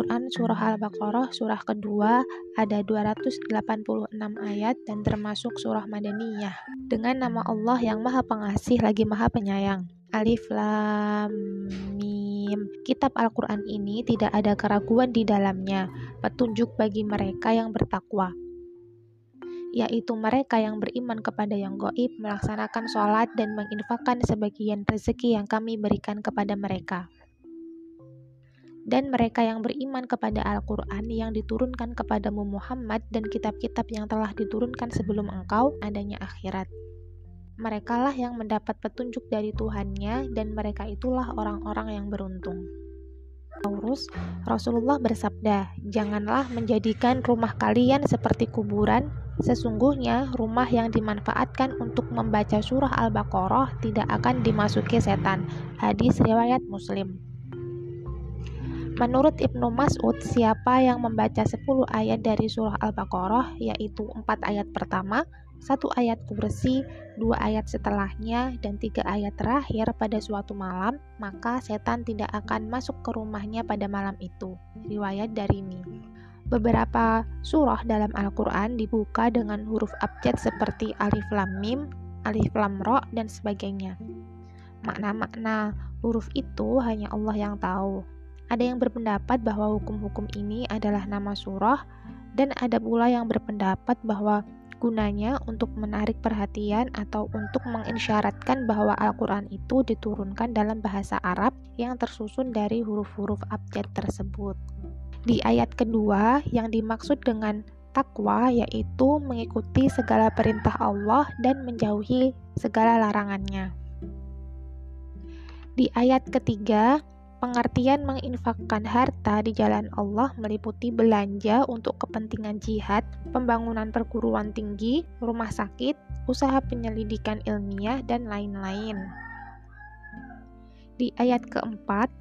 Al-Quran surah Al-Baqarah surah kedua ada 286 ayat dan termasuk surah Madaniyah dengan nama Allah yang maha pengasih lagi maha penyayang. Alif Lam Mim. Kitab Al-Quran ini tidak ada keraguan di dalamnya, petunjuk bagi mereka yang bertakwa yaitu mereka yang beriman kepada yang goib, melaksanakan sholat, dan menginfakkan sebagian rezeki yang kami berikan kepada mereka dan mereka yang beriman kepada Al-Quran yang diturunkan kepadamu Muhammad dan kitab-kitab yang telah diturunkan sebelum engkau adanya akhirat. Merekalah yang mendapat petunjuk dari Tuhannya dan mereka itulah orang-orang yang beruntung. Taurus, Rasulullah bersabda, Janganlah menjadikan rumah kalian seperti kuburan, sesungguhnya rumah yang dimanfaatkan untuk membaca surah Al-Baqarah tidak akan dimasuki setan. Hadis riwayat Muslim. Menurut Ibnu Mas'ud, siapa yang membaca 10 ayat dari surah Al-Baqarah, yaitu 4 ayat pertama, satu ayat kursi, dua ayat setelahnya, dan tiga ayat terakhir pada suatu malam, maka setan tidak akan masuk ke rumahnya pada malam itu. Riwayat dari Mi. Beberapa surah dalam Al-Quran dibuka dengan huruf abjad seperti alif lam mim, alif lam ro, dan sebagainya. Makna-makna huruf itu hanya Allah yang tahu. Ada yang berpendapat bahwa hukum-hukum ini adalah nama surah, dan ada pula yang berpendapat bahwa gunanya untuk menarik perhatian atau untuk mengisyaratkan bahwa Al-Quran itu diturunkan dalam bahasa Arab yang tersusun dari huruf-huruf abjad tersebut. Di ayat kedua, yang dimaksud dengan takwa yaitu mengikuti segala perintah Allah dan menjauhi segala larangannya. Di ayat ketiga, Pengertian menginfakkan harta di jalan Allah meliputi belanja untuk kepentingan jihad, pembangunan perguruan tinggi, rumah sakit, usaha penyelidikan ilmiah, dan lain-lain. Di ayat keempat,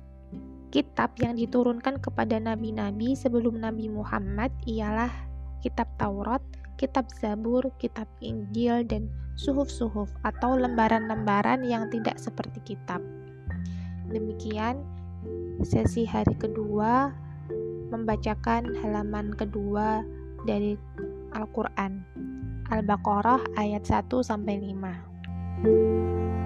kitab yang diturunkan kepada nabi-nabi sebelum Nabi Muhammad ialah kitab Taurat, kitab Zabur, kitab Injil, dan suhuf-suhuf atau lembaran-lembaran yang tidak seperti kitab. Demikian sesi hari kedua membacakan halaman kedua dari Al-Qur'an. Al-Baqarah ayat 1 sampai 5.